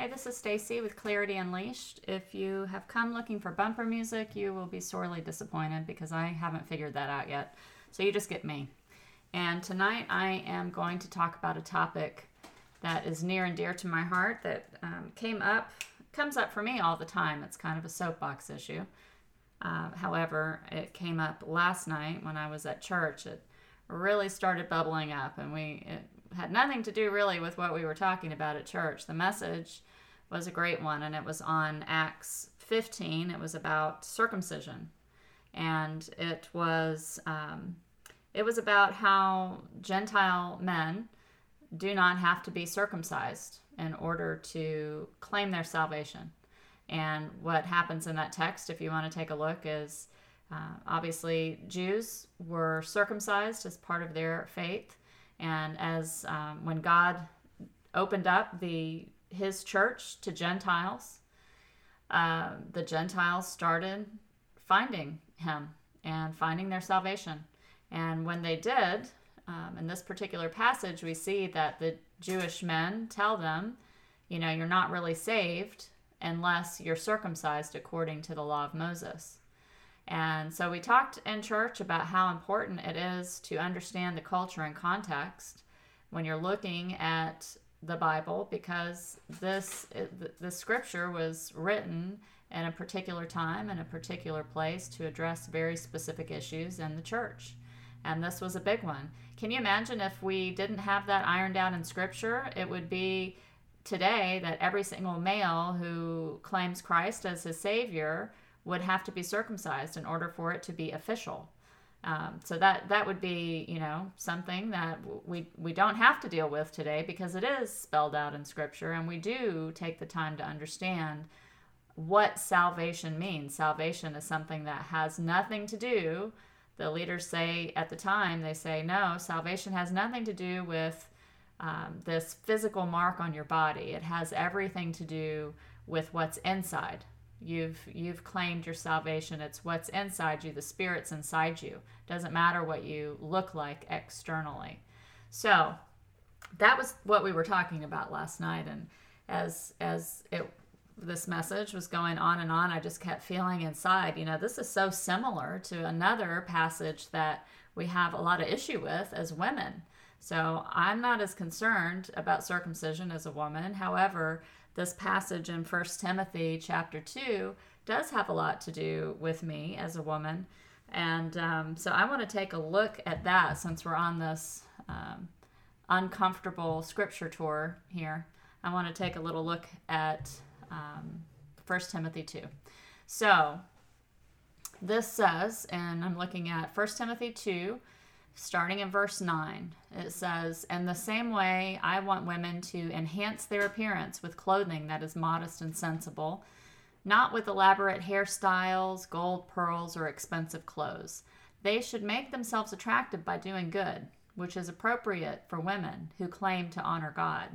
Hey, this is Stacy with Clarity Unleashed. If you have come looking for bumper music, you will be sorely disappointed because I haven't figured that out yet. So you just get me. And tonight I am going to talk about a topic that is near and dear to my heart that um, came up, comes up for me all the time. It's kind of a soapbox issue. Uh, however, it came up last night when I was at church. It really started bubbling up, and we it had nothing to do really with what we were talking about at church. The message was a great one, and it was on Acts 15. It was about circumcision, and it was um, it was about how Gentile men do not have to be circumcised in order to claim their salvation. And what happens in that text, if you want to take a look, is uh, obviously Jews were circumcised as part of their faith, and as um, when God opened up the his church to Gentiles, uh, the Gentiles started finding him and finding their salvation. And when they did, um, in this particular passage, we see that the Jewish men tell them, you know, you're not really saved unless you're circumcised according to the law of Moses. And so we talked in church about how important it is to understand the culture and context when you're looking at the Bible because this the scripture was written in a particular time in a particular place to address very specific issues in the church. And this was a big one. Can you imagine if we didn't have that ironed out in scripture? It would be today that every single male who claims Christ as his savior would have to be circumcised in order for it to be official. Um, so that that would be you know something that we we don't have to deal with today because it is spelled out in Scripture, and we do take the time to understand what salvation means. Salvation is something that has nothing to do. The leaders say at the time they say no, salvation has nothing to do with um, this physical mark on your body. It has everything to do with what's inside You've you've claimed your salvation. It's what's inside you, the spirit's inside you. Doesn't matter what you look like externally. So that was what we were talking about last night and as as it this message was going on and on, I just kept feeling inside, you know, this is so similar to another passage that we have a lot of issue with as women. So I'm not as concerned about circumcision as a woman. However, this passage in First Timothy chapter 2 does have a lot to do with me as a woman. And um, so I want to take a look at that since we're on this um, uncomfortable scripture tour here. I want to take a little look at um, 1 Timothy 2. So this says, and I'm looking at 1 Timothy 2, starting in verse 9, it says, In the same way, I want women to enhance their appearance with clothing that is modest and sensible, not with elaborate hairstyles, gold, pearls, or expensive clothes. They should make themselves attractive by doing good, which is appropriate for women who claim to honor God.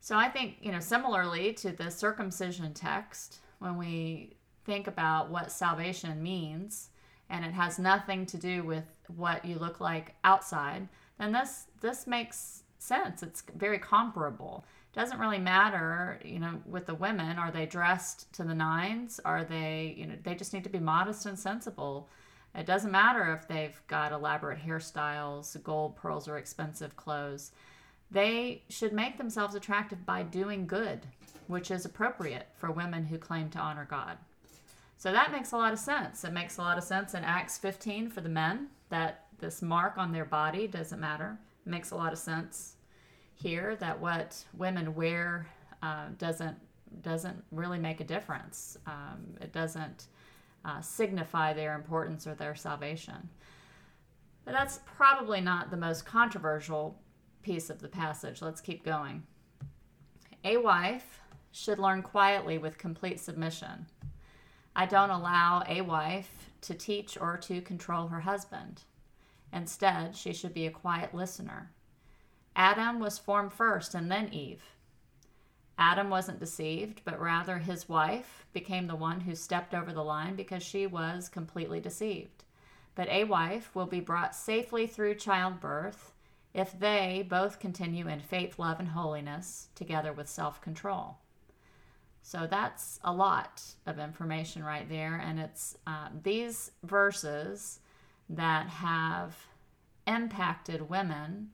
So I think, you know, similarly to the circumcision text, when we think about what salvation means, and it has nothing to do with what you look like outside, then this this makes sense. It's very comparable. It doesn't really matter, you know, with the women. Are they dressed to the nines? Are they, you know, they just need to be modest and sensible. It doesn't matter if they've got elaborate hairstyles, gold, pearls, or expensive clothes. They should make themselves attractive by doing good, which is appropriate for women who claim to honor God. So that makes a lot of sense. It makes a lot of sense in Acts 15 for the men that this mark on their body doesn't matter. Makes a lot of sense here that what women wear uh, doesn't doesn't really make a difference. Um, it doesn't uh, signify their importance or their salvation. But that's probably not the most controversial piece of the passage. Let's keep going. A wife should learn quietly with complete submission. I don't allow a wife to teach or to control her husband. Instead, she should be a quiet listener. Adam was formed first and then Eve. Adam wasn't deceived, but rather his wife became the one who stepped over the line because she was completely deceived. But a wife will be brought safely through childbirth if they both continue in faith, love, and holiness together with self control. So that's a lot of information right there. And it's uh, these verses that have impacted women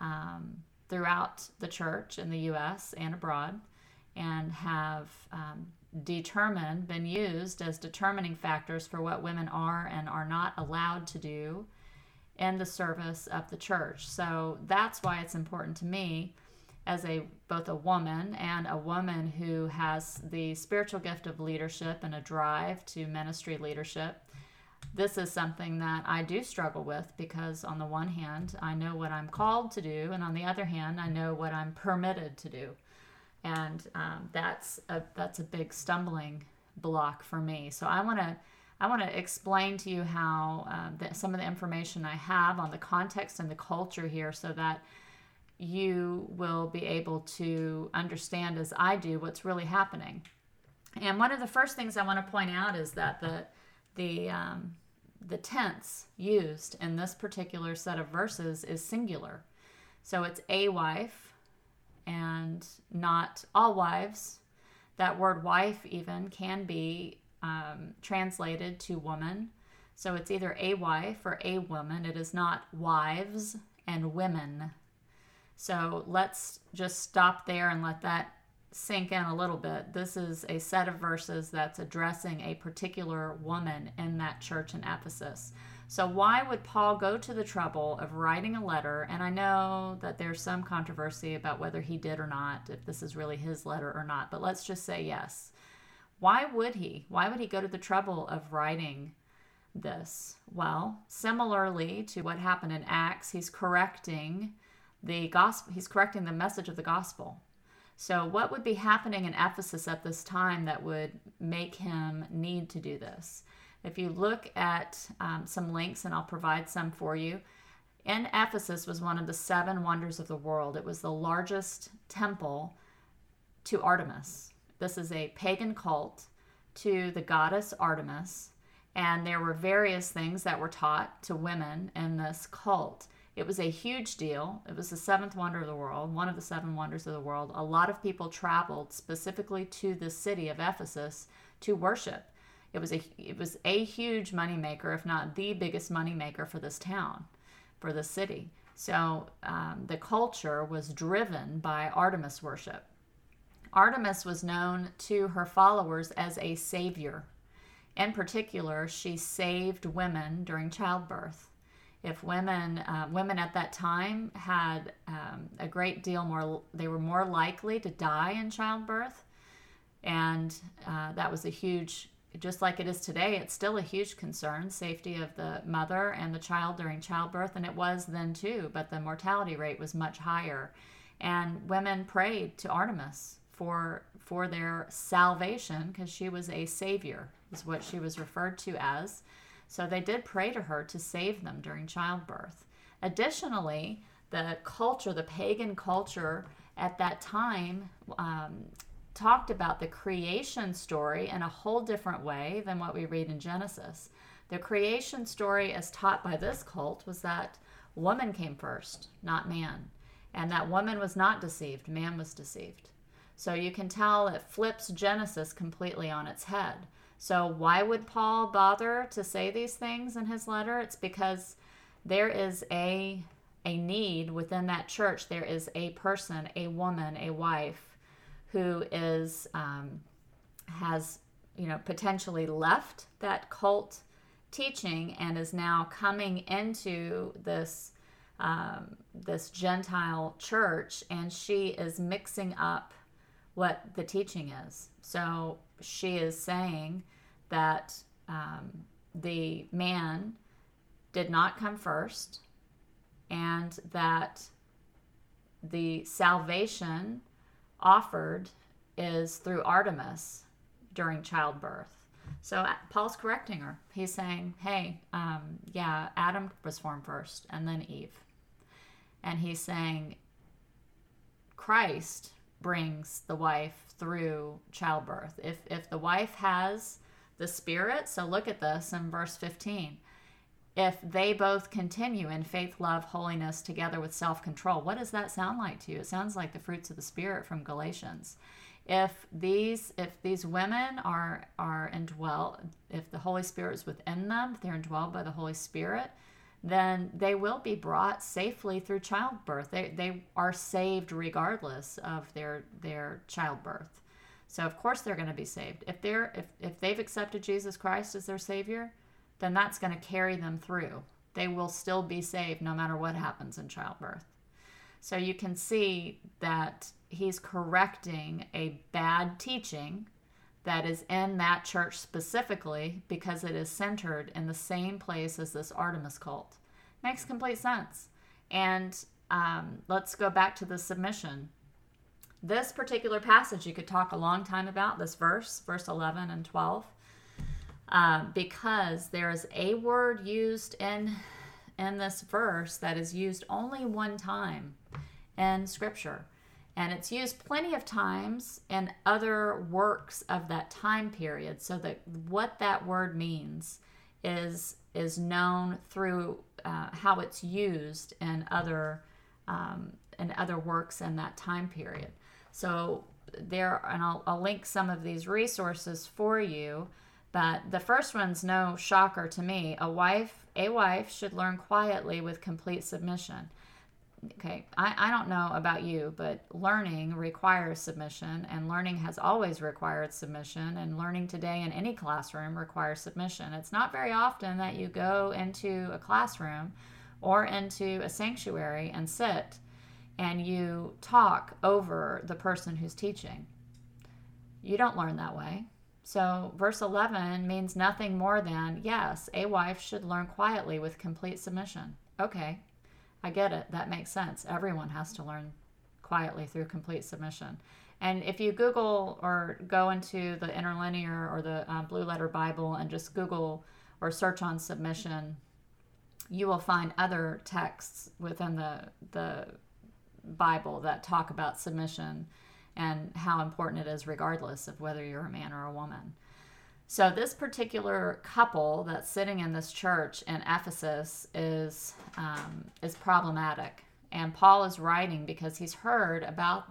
um, throughout the church in the U.S. and abroad and have um, determined, been used as determining factors for what women are and are not allowed to do in the service of the church. So that's why it's important to me as a both a woman and a woman who has the spiritual gift of leadership and a drive to ministry leadership. This is something that I do struggle with because on the one hand, I know what I'm called to do, and on the other hand, I know what I'm permitted to do and um, that's a that's a big stumbling block for me. So I want to I want to explain to you how um, the, some of the information I have on the context and the culture here, so that you will be able to understand as I do what's really happening. And one of the first things I want to point out is that the the um, the tense used in this particular set of verses is singular. So it's a wife, and not all wives. That word wife, even, can be um, translated to woman. So it's either a wife or a woman. It is not wives and women. So let's just stop there and let that sink in a little bit. This is a set of verses that's addressing a particular woman in that church in Ephesus. So, why would Paul go to the trouble of writing a letter? And I know that there's some controversy about whether he did or not, if this is really his letter or not, but let's just say yes. Why would he? Why would he go to the trouble of writing this? Well, similarly to what happened in Acts, he's correcting the gospel, he's correcting the message of the gospel. So, what would be happening in Ephesus at this time that would make him need to do this? If you look at um, some links, and I'll provide some for you, in Ephesus was one of the seven wonders of the world. It was the largest temple to Artemis. This is a pagan cult to the goddess Artemis, and there were various things that were taught to women in this cult. It was a huge deal. It was the seventh wonder of the world, one of the seven wonders of the world. A lot of people traveled specifically to the city of Ephesus to worship. It was a it was a huge moneymaker, if not the biggest moneymaker for this town, for the city. So um, the culture was driven by Artemis worship. Artemis was known to her followers as a savior. In particular, she saved women during childbirth. If women uh, women at that time had um, a great deal more, they were more likely to die in childbirth, and uh, that was a huge just like it is today, it's still a huge concern safety of the mother and the child during childbirth, and it was then too, but the mortality rate was much higher. And women prayed to Artemis for for their salvation because she was a savior, is what she was referred to as. So they did pray to her to save them during childbirth. Additionally, the culture, the pagan culture at that time, um, talked about the creation story in a whole different way than what we read in Genesis. The creation story, as taught by this cult, was that woman came first, not man. And that woman was not deceived, man was deceived. So you can tell it flips Genesis completely on its head. So, why would Paul bother to say these things in his letter? It's because there is a, a need within that church. There is a person, a woman, a wife who is um, has you know potentially left that cult teaching and is now coming into this um, this Gentile church, and she is mixing up what the teaching is. So she is saying that um, the man did not come first, and that the salvation offered is through Artemis during childbirth. So uh, Paul's correcting her. He's saying, hey, um, yeah, Adam was formed first and then Eve. And he's saying, Christ brings the wife through childbirth. If, if the wife has the Spirit, so look at this in verse 15. if they both continue in faith, love, holiness together with self control. What does that sound like to you? It sounds like the fruits of the Spirit from Galatians. If these if these women are are indwelt, if the Holy Spirit is within them, they're indwelled by the Holy Spirit, then they will be brought safely through childbirth. They, they are saved regardless of their their childbirth. So of course they're going to be saved. If they're if, if they've accepted Jesus Christ as their savior, then that's going to carry them through. They will still be saved no matter what happens in childbirth. So you can see that he's correcting a bad teaching that is in that church specifically because it is centered in the same place as this Artemis cult. Makes complete sense. And um, let's go back to the submission. This particular passage you could talk a long time about, this verse, verse 11 and 12, uh, because there is a word used in, in this verse that is used only one time in Scripture. And it's used plenty of times in other works of that time period, so that what that word means is is known through uh, how it's used in other um, in other works in that time period. So there, and I'll, I'll link some of these resources for you. But the first one's no shocker to me. A wife, a wife should learn quietly with complete submission okay, I, I don't know about you, but learning requires submission, and learning has always required submission, and learning today in any classroom requires submission. It's not very often that you go into a classroom or into a sanctuary and sit and you talk over the person who's teaching. You don't learn that way. So, verse 11 means nothing more than yes, a wife should learn quietly with complete submission. Okay, I get it. That makes sense. Everyone has to learn quietly through complete submission. And if you Google or go into the interlinear or the um, Blue Letter Bible and just Google or search on submission, you will find other texts within the the Bible that talk about submission and how important it is, regardless of whether you're a man or a woman. So this particular couple that's sitting in this church in Ephesus is um, is problematic, and Paul is writing because he's heard about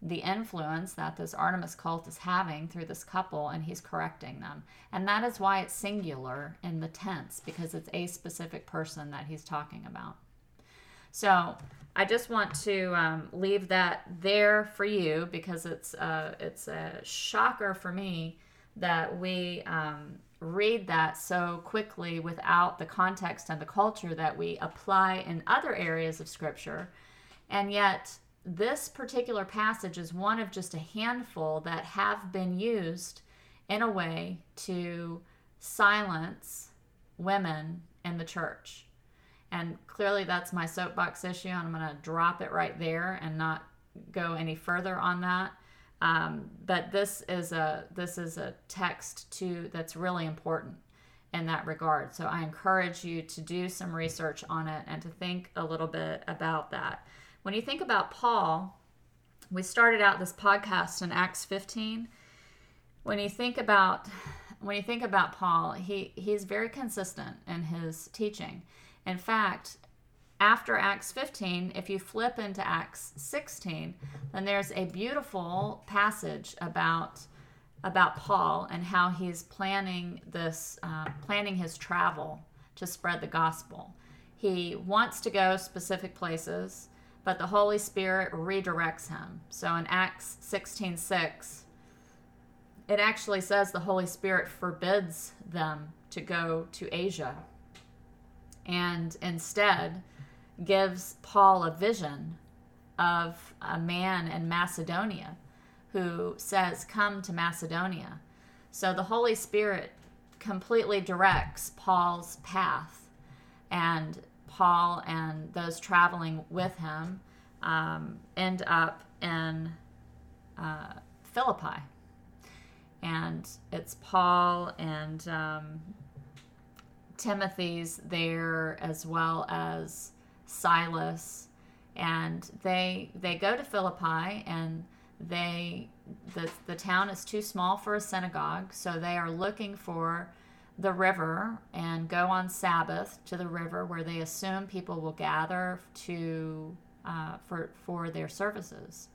the influence that this Artemis cult is having through this couple, and he's correcting them. And that is why it's singular in the tense because it's a specific person that he's talking about. So I just want to um, leave that there for you because it's uh, it's a shocker for me that we um, read that so quickly without the context and the culture that we apply in other areas of Scripture. And yet, this particular passage is one of just a handful that have been used in a way to silence women in the church. And clearly, that's my soapbox issue, and I'm going to drop it right there and not go any further on that. Um, but this is a this is a text too that's really important in that regard. So I encourage you to do some research on it and to think a little bit about that. When you think about Paul, we started out this podcast in Acts 15. When you think about when you think about Paul, he he's very consistent in his teaching. In fact, after Acts 15, if you flip into Acts 16, then there's a beautiful passage about about Paul and how he's planning this, uh, planning his travel to spread the gospel. He wants to go specific places, but the Holy Spirit redirects him. So in Acts 16:6, 6, it actually says the Holy Spirit forbids them to go to Asia. And instead, gives Paul a vision of a man in Macedonia who says, Come to Macedonia. So the Holy Spirit completely directs Paul's path, and Paul and those traveling with him um, end up in uh, Philippi. And it's Paul and um, Timothy's there as well as Silas, and they they go to Philippi and they the the town is too small for a synagogue, so they are looking for the river and go on Sabbath to the river where they assume people will gather to uh, for for their services.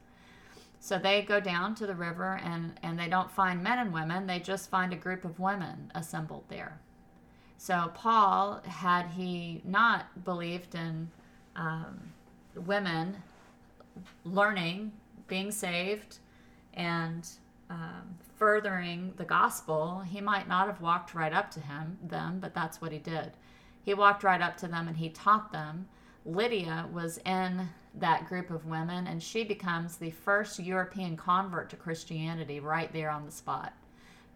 So they go down to the river and, and they don't find men and women, they just find a group of women assembled there. So Paul, had he not believed in um, women learning, being saved, and um, furthering the gospel, he might not have walked right up to him them, but that's what he did. He walked right up to them and he taught them. Lydia was in that group of women, and she becomes the first European convert to Christianity right there on the spot.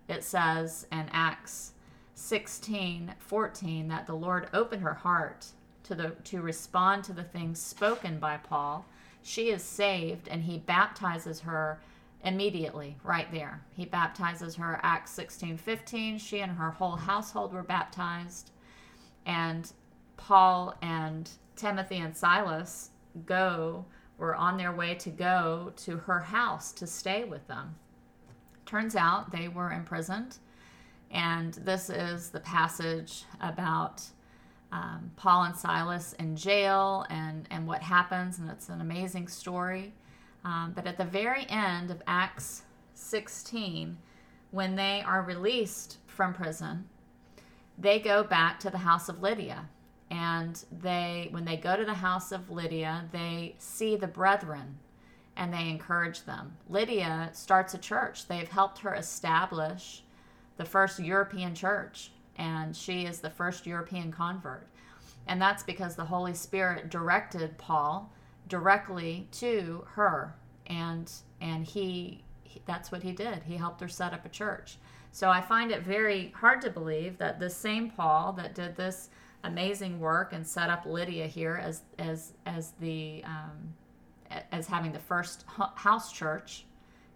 It says in Acts 16 14 that the Lord opened her heart to, the, to respond to the things spoken by Paul. She is saved, and he baptizes her immediately right there. He baptizes her Acts 16 15. She and her whole household were baptized. And Paul and Timothy and Silas go, were on their way to go to her house to stay with them. Turns out they were imprisoned, and this is the passage about um, Paul and Silas in jail and, and what happens, and it's an amazing story. Um, but at the very end of Acts 16, when they are released from prison, they go back to the house of Lydia and they when they go to the house of Lydia, they see the brethren and they encourage them. Lydia starts a church. They've helped her establish the first European church, and she is the first European convert. And that's because the Holy Spirit directed Paul directly to her, and and he that's what he did. He helped her set up a church. So I find it very hard to believe that the same Paul that did this amazing work and set up Lydia here as as as the um, as having the first house church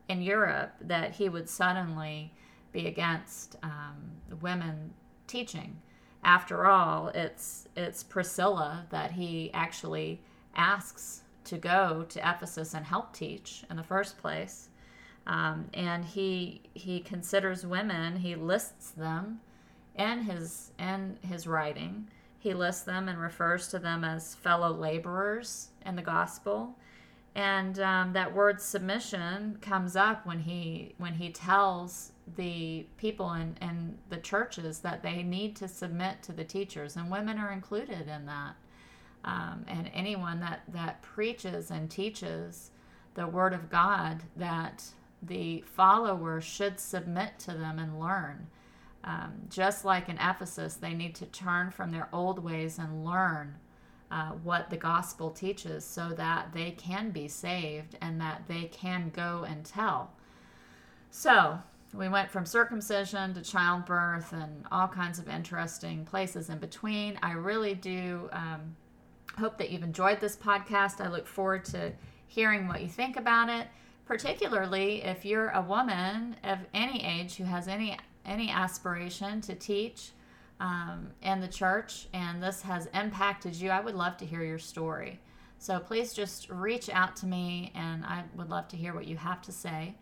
in Europe that he would suddenly be against um, women teaching. After all, it's it's Priscilla that he actually asks to go to Ephesus and help teach in the first place. Um, and he he considers women, he lists them in his in his writing he lists them and refers to them as fellow laborers in the gospel. And um, that word submission comes up when he when he tells the people in, in the churches that they need to submit to the teachers, and women are included in that. Um, and anyone that, that preaches and teaches the word of God, that the followers should submit to them and learn. Um, just like in Ephesus, they need to turn from their old ways and learn uh, what the gospel teaches so that they can be saved and that they can go and tell. So, we went from circumcision to childbirth and all kinds of interesting places in between. I really do um, hope that you've enjoyed this podcast. I look forward to hearing what you think about it, particularly if you're a woman of any age who has any any aspiration to teach um, in the church and this has impacted you, I would love to hear your story. So please just reach out to me and I would love to hear what you have to say.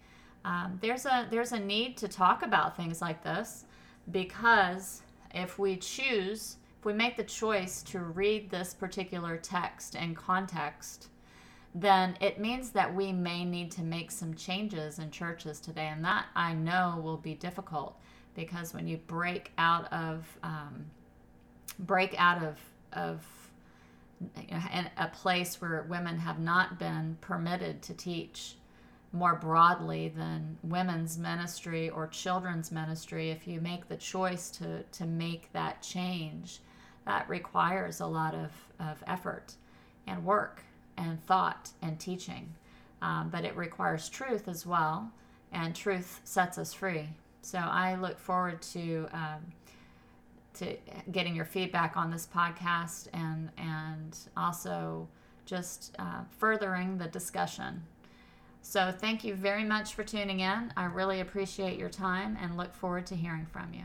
Um, there's a there's a need to talk about things like this because if we choose if we make the choice to read this particular text in context then it means that we may need to make some changes in churches today and that i know will be difficult because when you break out of um, break out of of a place where women have not been permitted to teach more broadly than women's ministry or children's ministry if you make the choice to to make that change that requires a lot of, of effort and work and thought and teaching. Um, but it requires truth as well and truth sets us free so I look forward to um, to getting your feedback on this podcast and and also just uh, furthering the discussion. So thank you very much for tuning in. I really appreciate your time and look forward to hearing from you.